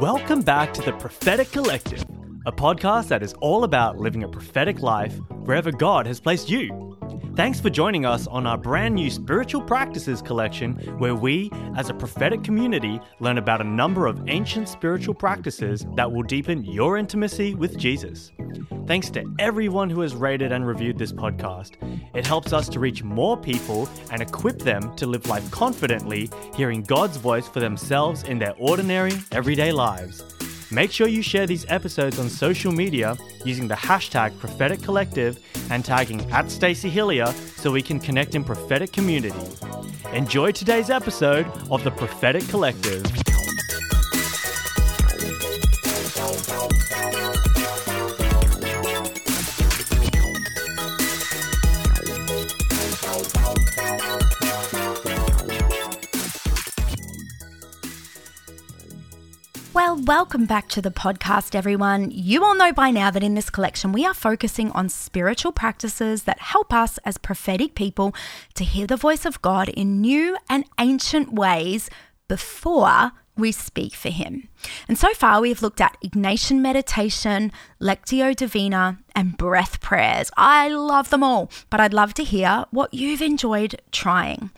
Welcome back to the Prophetic Collective, a podcast that is all about living a prophetic life wherever God has placed you. Thanks for joining us on our brand new Spiritual Practices collection, where we, as a prophetic community, learn about a number of ancient spiritual practices that will deepen your intimacy with Jesus. Thanks to everyone who has rated and reviewed this podcast. It helps us to reach more people and equip them to live life confidently, hearing God's voice for themselves in their ordinary, everyday lives. Make sure you share these episodes on social media using the hashtag Prophetic Collective and tagging at Stacey Hilliar so we can connect in prophetic community. Enjoy today's episode of the Prophetic Collective. Well, welcome back to the podcast, everyone. You all know by now that in this collection, we are focusing on spiritual practices that help us as prophetic people to hear the voice of God in new and ancient ways before we speak for Him. And so far, we've looked at Ignatian meditation, Lectio Divina, and breath prayers. I love them all, but I'd love to hear what you've enjoyed trying.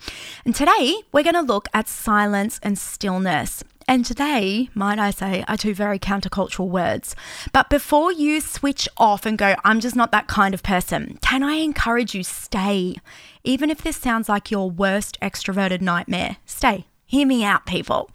And today, we're going to look at silence and stillness. And today, might I say, are two very countercultural words. But before you switch off and go, I'm just not that kind of person, can I encourage you, stay. Even if this sounds like your worst extroverted nightmare, stay. Hear me out, people.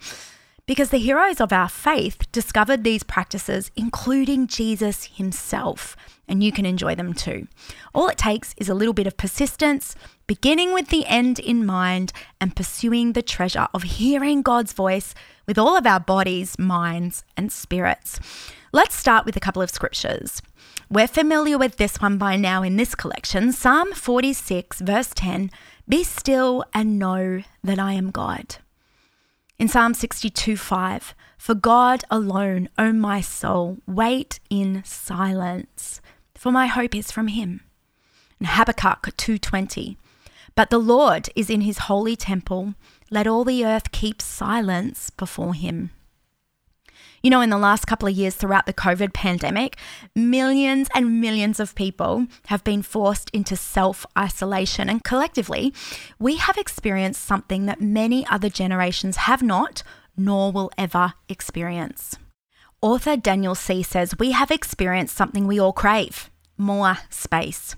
Because the heroes of our faith discovered these practices, including Jesus himself, and you can enjoy them too. All it takes is a little bit of persistence, beginning with the end in mind, and pursuing the treasure of hearing God's voice with all of our bodies, minds, and spirits. Let's start with a couple of scriptures. We're familiar with this one by now in this collection Psalm 46, verse 10 Be still and know that I am God. In Psalm 62, 5, For God alone, O my soul, wait in silence, for my hope is from him. In Habakkuk 2:20, But the Lord is in his holy temple let all the earth keep silence before him. You know, in the last couple of years throughout the COVID pandemic, millions and millions of people have been forced into self isolation. And collectively, we have experienced something that many other generations have not, nor will ever experience. Author Daniel C. says, We have experienced something we all crave more space.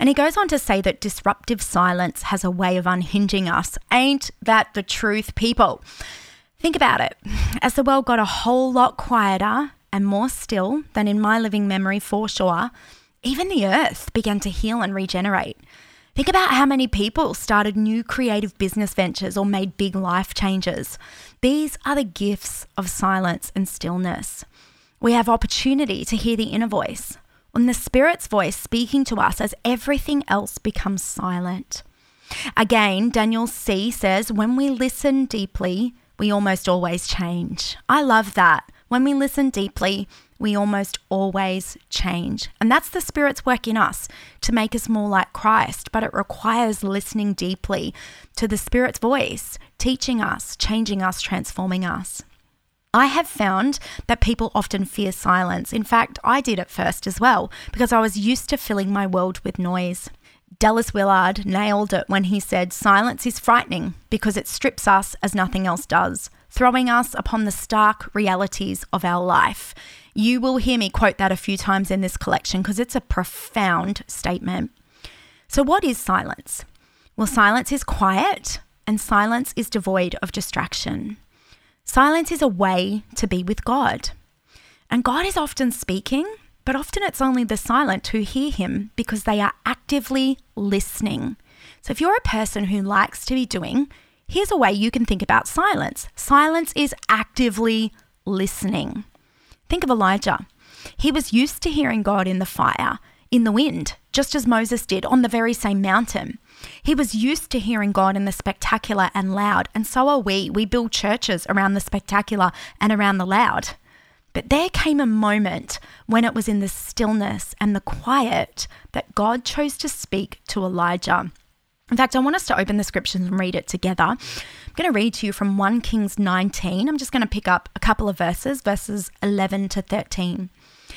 And he goes on to say that disruptive silence has a way of unhinging us. Ain't that the truth, people? Think about it. As the world got a whole lot quieter and more still than in my living memory for sure, even the earth began to heal and regenerate. Think about how many people started new creative business ventures or made big life changes. These are the gifts of silence and stillness. We have opportunity to hear the inner voice, on the Spirit's voice speaking to us as everything else becomes silent. Again, Daniel C says, when we listen deeply, we almost always change. I love that. When we listen deeply, we almost always change. And that's the Spirit's work in us to make us more like Christ. But it requires listening deeply to the Spirit's voice, teaching us, changing us, transforming us. I have found that people often fear silence. In fact, I did at first as well, because I was used to filling my world with noise. Dallas Willard nailed it when he said, Silence is frightening because it strips us as nothing else does, throwing us upon the stark realities of our life. You will hear me quote that a few times in this collection because it's a profound statement. So, what is silence? Well, silence is quiet, and silence is devoid of distraction. Silence is a way to be with God. And God is often speaking, but often it's only the silent who hear him because they are actively listening. So if you're a person who likes to be doing, here's a way you can think about silence silence is actively listening. Think of Elijah. He was used to hearing God in the fire, in the wind, just as Moses did on the very same mountain. He was used to hearing God in the spectacular and loud, and so are we. We build churches around the spectacular and around the loud. But there came a moment when it was in the stillness and the quiet that God chose to speak to Elijah. In fact, I want us to open the scriptures and read it together. I'm going to read to you from 1 Kings 19. I'm just going to pick up a couple of verses, verses 11 to 13.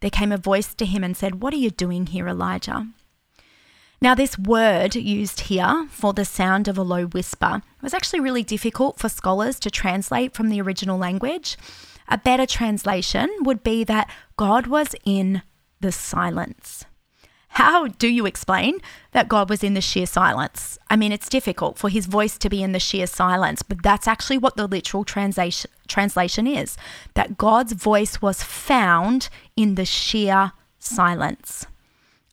there came a voice to him and said, What are you doing here, Elijah? Now, this word used here for the sound of a low whisper was actually really difficult for scholars to translate from the original language. A better translation would be that God was in the silence. How do you explain that God was in the sheer silence? I mean, it's difficult for his voice to be in the sheer silence, but that's actually what the literal translation, translation is that God's voice was found in the sheer silence.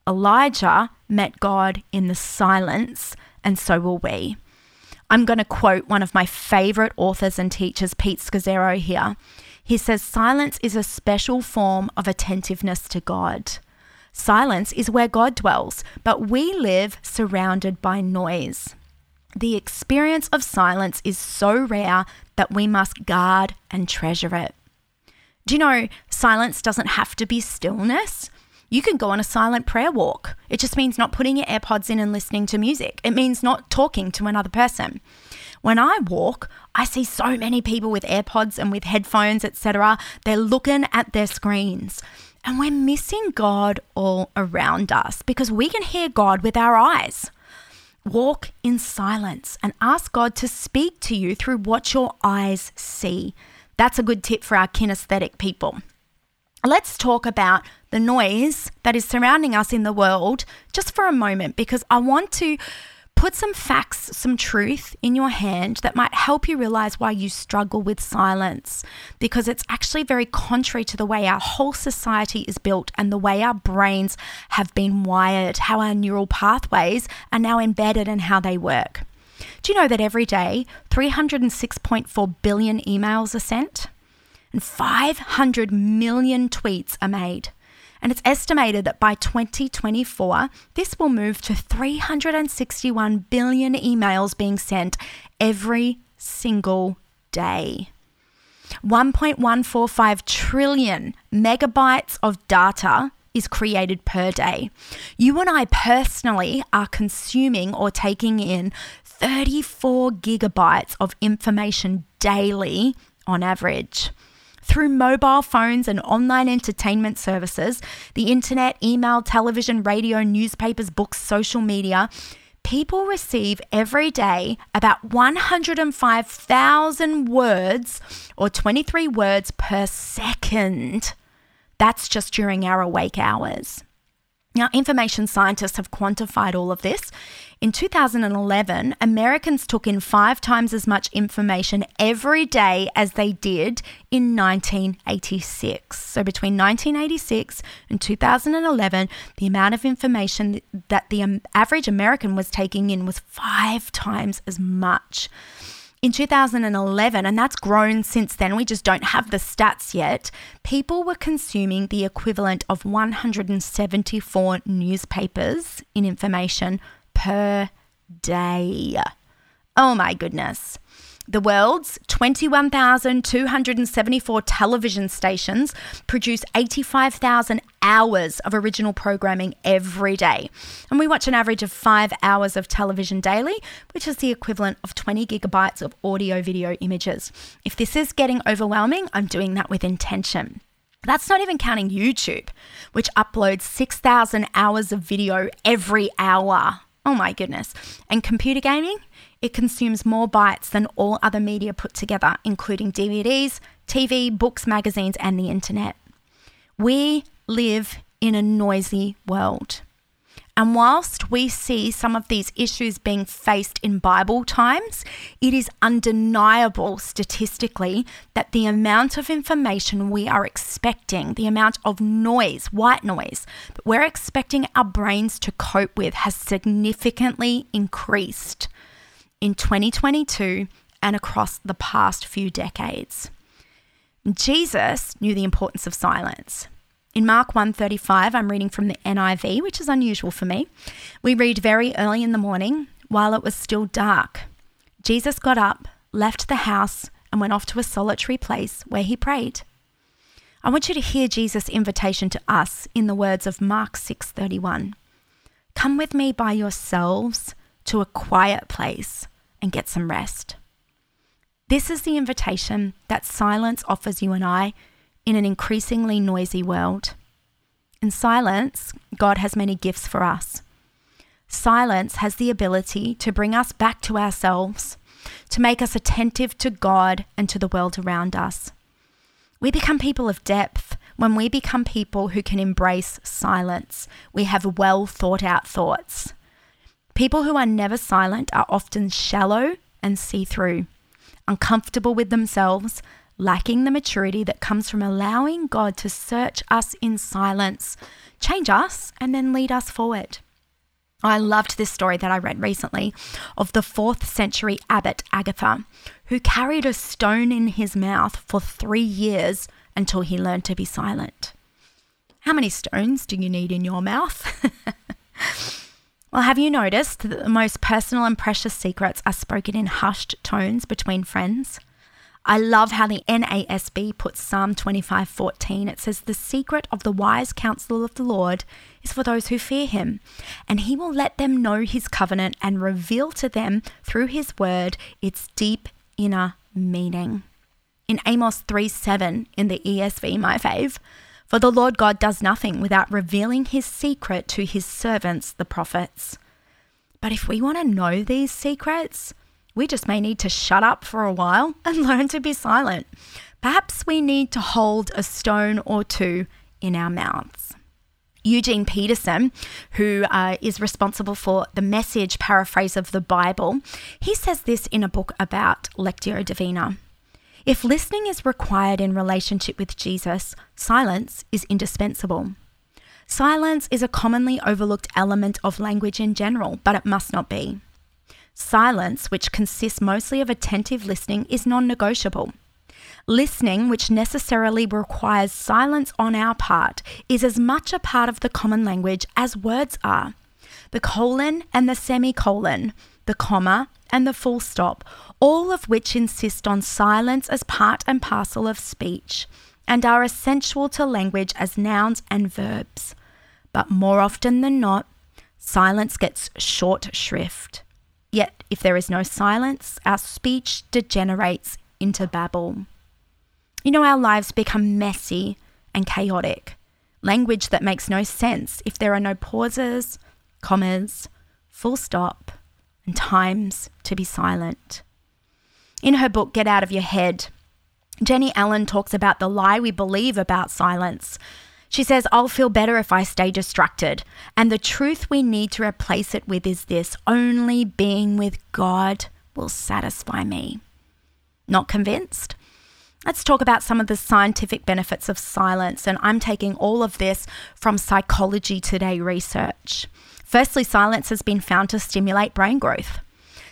Elijah met God in the silence, and so will we. I'm going to quote one of my favorite authors and teachers, Pete Scazzero, here. He says, Silence is a special form of attentiveness to God. Silence is where God dwells, but we live surrounded by noise. The experience of silence is so rare that we must guard and treasure it. Do you know, silence doesn't have to be stillness? You can go on a silent prayer walk. It just means not putting your AirPods in and listening to music. It means not talking to another person. When I walk, I see so many people with AirPods and with headphones, etc. They're looking at their screens. And we're missing God all around us because we can hear God with our eyes. Walk in silence and ask God to speak to you through what your eyes see. That's a good tip for our kinesthetic people. Let's talk about the noise that is surrounding us in the world just for a moment because I want to put some facts, some truth in your hand that might help you realize why you struggle with silence because it's actually very contrary to the way our whole society is built and the way our brains have been wired, how our neural pathways are now embedded and how they work. Do you know that every day 306.4 billion emails are sent and 500 million tweets are made? And it's estimated that by 2024, this will move to 361 billion emails being sent every single day. 1.145 trillion megabytes of data is created per day. You and I personally are consuming or taking in 34 gigabytes of information daily on average. Through mobile phones and online entertainment services, the internet, email, television, radio, newspapers, books, social media, people receive every day about 105,000 words or 23 words per second. That's just during our awake hours. Now, information scientists have quantified all of this. In 2011, Americans took in five times as much information every day as they did in 1986. So, between 1986 and 2011, the amount of information that the um, average American was taking in was five times as much in 2011, and that's grown since then, we just don't have the stats yet, people were consuming the equivalent of 174 newspapers in information per day. Oh my goodness. The world's 21,274 television stations produce 85,000 hours of original programming every day. And we watch an average of five hours of television daily, which is the equivalent of 20 gigabytes of audio video images. If this is getting overwhelming, I'm doing that with intention. That's not even counting YouTube, which uploads 6,000 hours of video every hour. Oh my goodness. And computer gaming? It consumes more bytes than all other media put together, including DVDs, TV, books, magazines, and the internet. We live in a noisy world. And whilst we see some of these issues being faced in Bible times, it is undeniable statistically that the amount of information we are expecting, the amount of noise, white noise, that we're expecting our brains to cope with has significantly increased. in 2022 and across the past few decades. Jesus knew the importance of silence. In Mark 1:35, I'm reading from the NIV, which is unusual for me. We read very early in the morning, while it was still dark. Jesus got up, left the house, and went off to a solitary place where he prayed. I want you to hear Jesus' invitation to us in the words of Mark 6:31. Come with me by yourselves to a quiet place and get some rest. This is the invitation that silence offers you and I in an increasingly noisy world. In silence, God has many gifts for us. Silence has the ability to bring us back to ourselves, to make us attentive to God and to the world around us. We become people of depth when we become people who can embrace silence. We have well thought out thoughts. People who are never silent are often shallow and see through uncomfortable with themselves, lacking the maturity that comes from allowing God to search us in silence, change us, and then lead us forward. I loved this story that I read recently of the fourth century abbot Agatho, who carried a stone in his mouth for three years until he learned to be silent. How many stones do you need in your mouth? Well, have you noticed that the most personal and precious secrets are spoken in hushed tones between friends? I love how the NASB puts Psalm 25:14. It says, "The secret of the wise counsel of the Lord is for those who fear him, and he will let them know his covenant and reveal to them through his word its deep inner meaning." In Amos 3:7 in the ESV, my fave, for the Lord God does nothing without revealing his secret to his servants, the prophets. But if we want to know these secrets, we just may need to shut up for a while and learn to be silent. Perhaps we need to hold a stone or two in our mouths. Eugene Peterson, who uh, is responsible for the message paraphrase of the Bible, he says this in a book about Lectio Divina. If listening is required in relationship with Jesus, silence is indispensable. Silence is a commonly overlooked element of language in general, but it must not be. Silence, which consists mostly of attentive listening, is non negotiable. Listening, which necessarily requires silence on our part, is as much a part of the common language as words are. The colon and the semicolon, the comma and the full stop, all of which insist on silence as part and parcel of speech and are essential to language as nouns and verbs. But more often than not, silence gets short shrift. Yet, if there is no silence, our speech degenerates into babble. You know, our lives become messy and chaotic. Language that makes no sense if there are no pauses, commas, full stop, and times to be silent. In her book, Get Out of Your Head, Jennie Allen talks about the lie we believe about silence. She says, I'll feel better if I stay distracted. And the truth we need to replace it with is this only being with God will satisfy me. Not convinced? Let's talk about some of the scientific benefits of silence. And I'm taking all of this from Psychology Today research. Firstly, silence has been found to stimulate brain growth.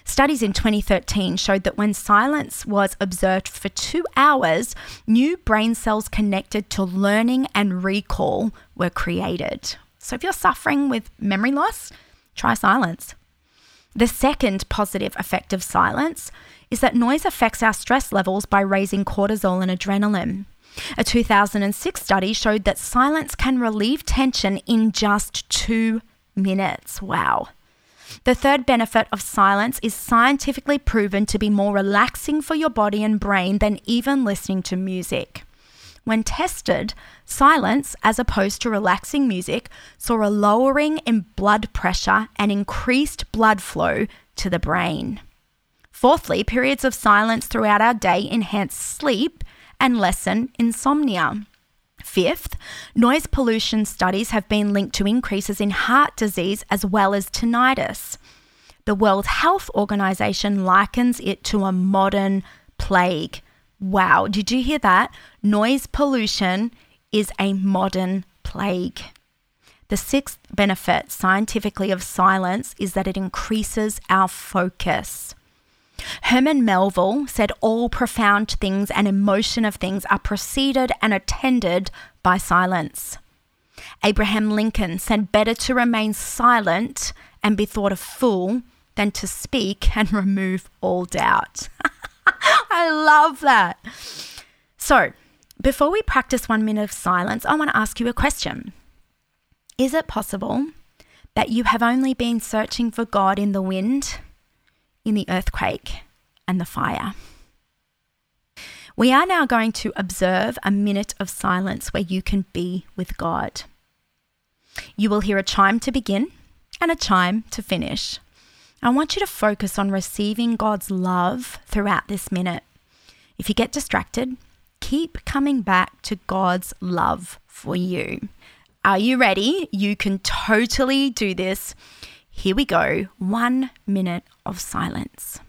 Studies in 2013 showed that when silence was observed for two hours, new brain cells connected to learning and recall were created. So if you're suffering with memory loss, try silence. The second positive effect of silence is that noise affects our stress levels by raising cortisol and adrenaline. A 2006 study showed that silence can relieve tension in just two minutes. Wow. The third benefit of silence is scientifically proven to be more relaxing for your body and brain than even listening to music. When tested, silence, as opposed to relaxing music, saw a lowering in blood pressure and increased blood flow to the brain. Fourthly, periods of silence throughout our day enhance sleep and lessen insomnia. Fifth, noise pollution studies have been linked to increases in heart disease as well as tinnitus. The World Health Organization likens it to a modern plague. Wow, did you hear that? Noise pollution is a modern plague. The sixth benefit scientifically of silence is that it increases our focus. Herman Melville said all profound things and emotion of things are preceded and attended by silence. Abraham Lincoln said better to remain silent and be thought a fool than to speak and remove all doubt. I love that. So, before we practice one minute of silence, I want to ask you a question. Is it possible that you have only been searching for God in the wind, in the earthquake, and the fire? We are now going to observe a minute of silence where you can be with God. You will hear a chime to begin and a chime to finish. I want you to focus on receiving God's love throughout this minute. If you get distracted, keep coming back to God's love for you. Are you ready? You can totally do this. Here we go one minute of silence.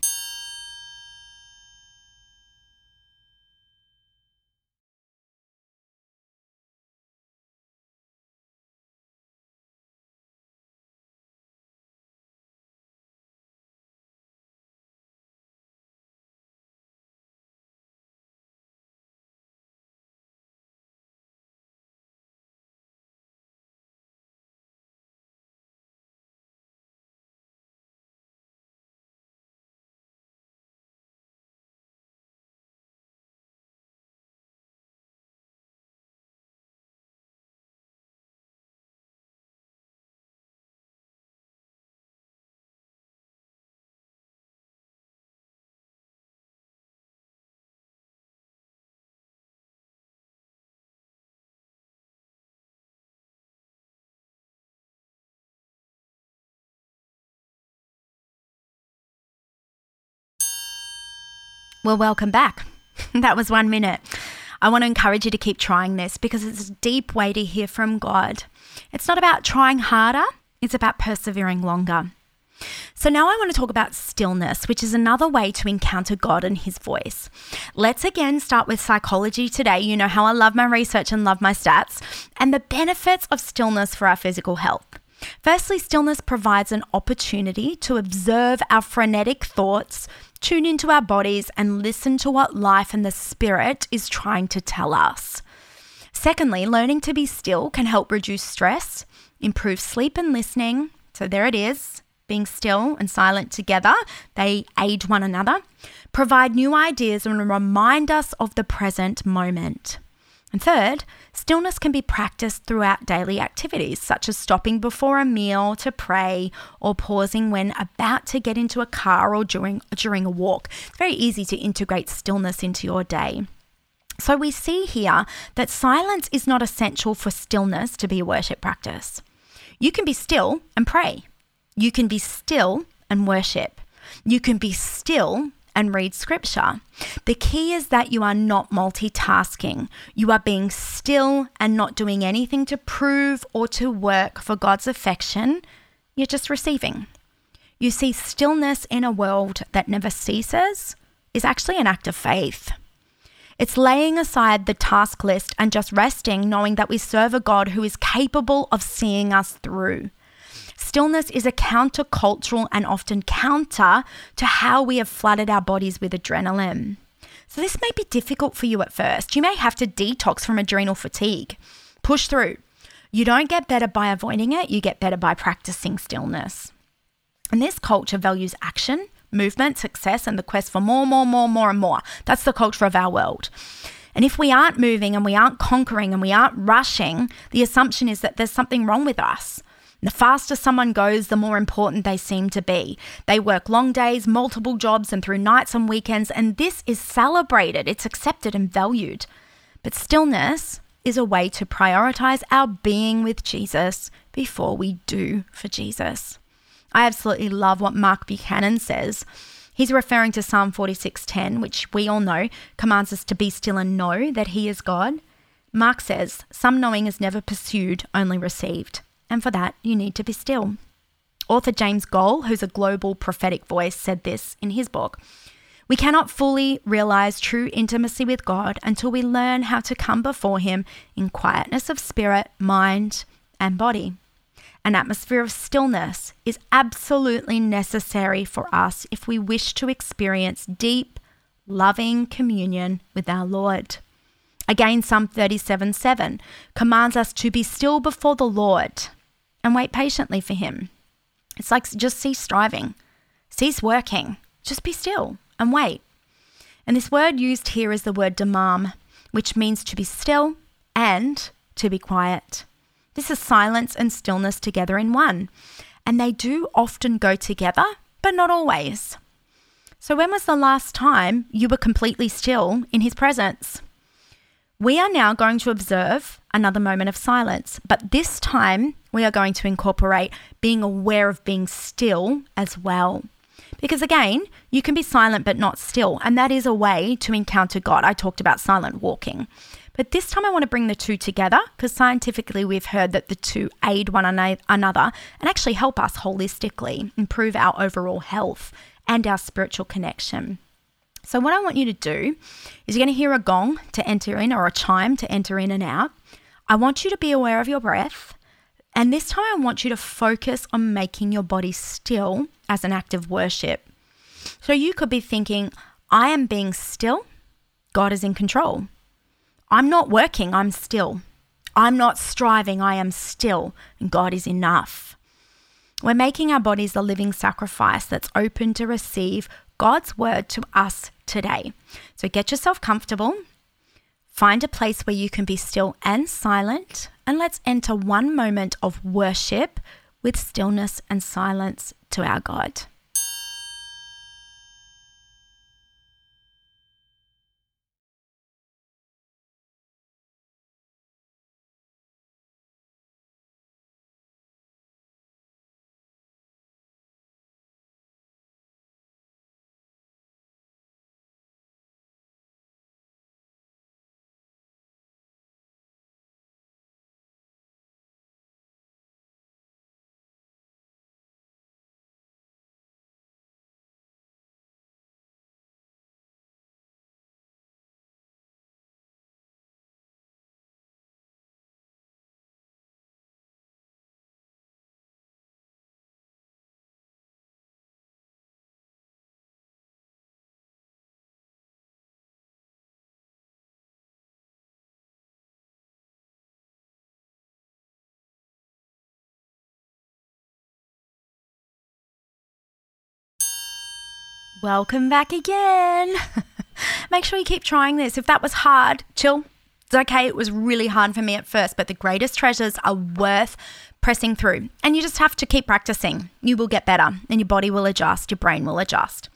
Well, welcome back. that was one minute. I want to encourage you to keep trying this because it's a deep way to hear from God. It's not about trying harder, it's about persevering longer. So, now I want to talk about stillness, which is another way to encounter God and His voice. Let's again start with psychology today. You know how I love my research and love my stats, and the benefits of stillness for our physical health. Firstly, stillness provides an opportunity to observe our frenetic thoughts, tune into our bodies, and listen to what life and the spirit is trying to tell us. Secondly, learning to be still can help reduce stress, improve sleep and listening. So there it is, being still and silent together. They aid one another, provide new ideas, and remind us of the present moment. And third, stillness can be practiced throughout daily activities, such as stopping before a meal to pray or pausing when about to get into a car or during, during a walk. It's very easy to integrate stillness into your day. So we see here that silence is not essential for stillness to be a worship practice. You can be still and pray. You can be still and worship. You can be still and read scripture. The key is that you are not multitasking. You are being still and not doing anything to prove or to work for God's affection. You're just receiving. You see, stillness in a world that never ceases is actually an act of faith. It's laying aside the task list and just resting, knowing that we serve a God who is capable of seeing us through. Stillness is a countercultural and often counter to how we have flooded our bodies with adrenaline. So, this may be difficult for you at first. You may have to detox from adrenal fatigue. Push through. You don't get better by avoiding it, you get better by practicing stillness. And this culture values action, movement, success, and the quest for more, more, more, more, and more. That's the culture of our world. And if we aren't moving and we aren't conquering and we aren't rushing, the assumption is that there's something wrong with us. The faster someone goes, the more important they seem to be. They work long days, multiple jobs, and through nights and weekends, and this is celebrated, it's accepted and valued. But stillness is a way to prioritize our being with Jesus before we do for Jesus. I absolutely love what Mark Buchanan says. He's referring to Psalm 46:10, which we all know commands us to be still and know that he is God. Mark says, "Some knowing is never pursued, only received." And for that, you need to be still. Author James Goll, who's a global prophetic voice, said this in his book. We cannot fully realize true intimacy with God until we learn how to come before Him in quietness of spirit, mind, and body. An atmosphere of stillness is absolutely necessary for us if we wish to experience deep, loving communion with our Lord. Again, Psalm 37 7 commands us to be still before the Lord and wait patiently for Him. It's like just cease striving, cease working, just be still and wait. And this word used here is the word damam, which means to be still and to be quiet. This is silence and stillness together in one. And they do often go together, but not always. So, when was the last time you were completely still in His presence? We are now going to observe another moment of silence, but this time we are going to incorporate being aware of being still as well. Because again, you can be silent but not still, and that is a way to encounter God. I talked about silent walking. But this time I want to bring the two together because scientifically we've heard that the two aid one another and actually help us holistically improve our overall health and our spiritual connection. So, what I want you to do is you're going to hear a gong to enter in or a chime to enter in and out. I want you to be aware of your breath. And this time, I want you to focus on making your body still as an act of worship. So, you could be thinking, I am being still, God is in control. I'm not working, I'm still. I'm not striving, I am still, and God is enough. We're making our bodies a living sacrifice that's open to receive God's word to us today. So get yourself comfortable, find a place where you can be still and silent, and let's enter one moment of worship with stillness and silence to our God. Welcome back again. Make sure you keep trying this. If that was hard, chill. It's okay. It was really hard for me at first, but the greatest treasures are worth pressing through. And you just have to keep practicing. You will get better and your body will adjust, your brain will adjust.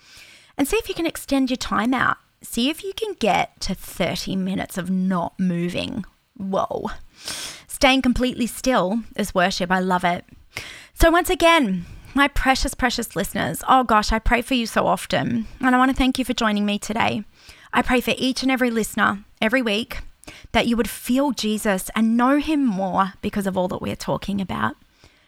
And see if you can extend your time out. See if you can get to 30 minutes of not moving. Whoa. Staying completely still is worship. I love it. So, once again, my precious, precious listeners, oh gosh, I pray for you so often. And I want to thank you for joining me today. I pray for each and every listener every week that you would feel Jesus and know him more because of all that we're talking about.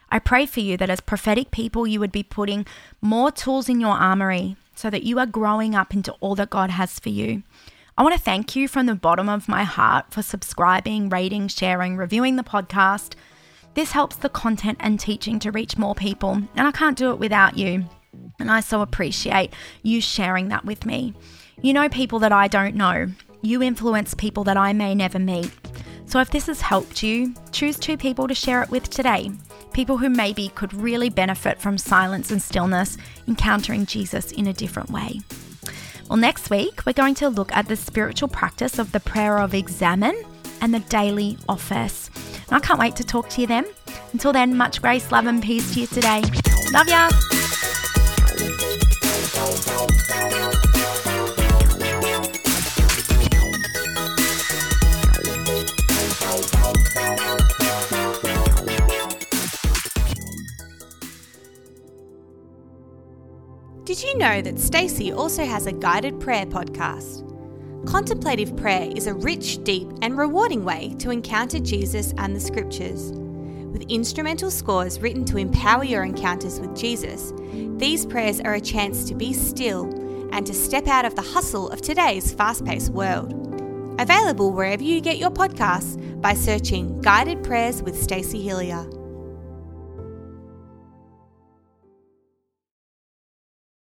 I pray for you that as prophetic people, you would be putting more tools in your armory so that you are growing up into all that God has for you. I want to thank you from the bottom of my heart for subscribing, rating, sharing, reviewing the podcast this helps the content and teaching to reach more people, and I can't do it without you. And I so appreciate you sharing that with me. You know people that I don't know. You influence people that I may never meet. So if this has helped you, choose two people to share it with today. People who maybe could really benefit from silence and stillness, encountering Jesus in a different way. Well, next week, we're going to look at the spiritual practice of the prayer of examen and the daily office. And I can't wait to talk to you then. Until then, much grace, love, and peace to you today. Love ya. Did you know that Stacey also has a guided prayer podcast? Contemplative prayer is a rich, deep, and rewarding way to encounter Jesus and the scriptures. With instrumental scores written to empower your encounters with Jesus, these prayers are a chance to be still and to step out of the hustle of today's fast paced world. Available wherever you get your podcasts by searching Guided Prayers with Stacey Hilliar.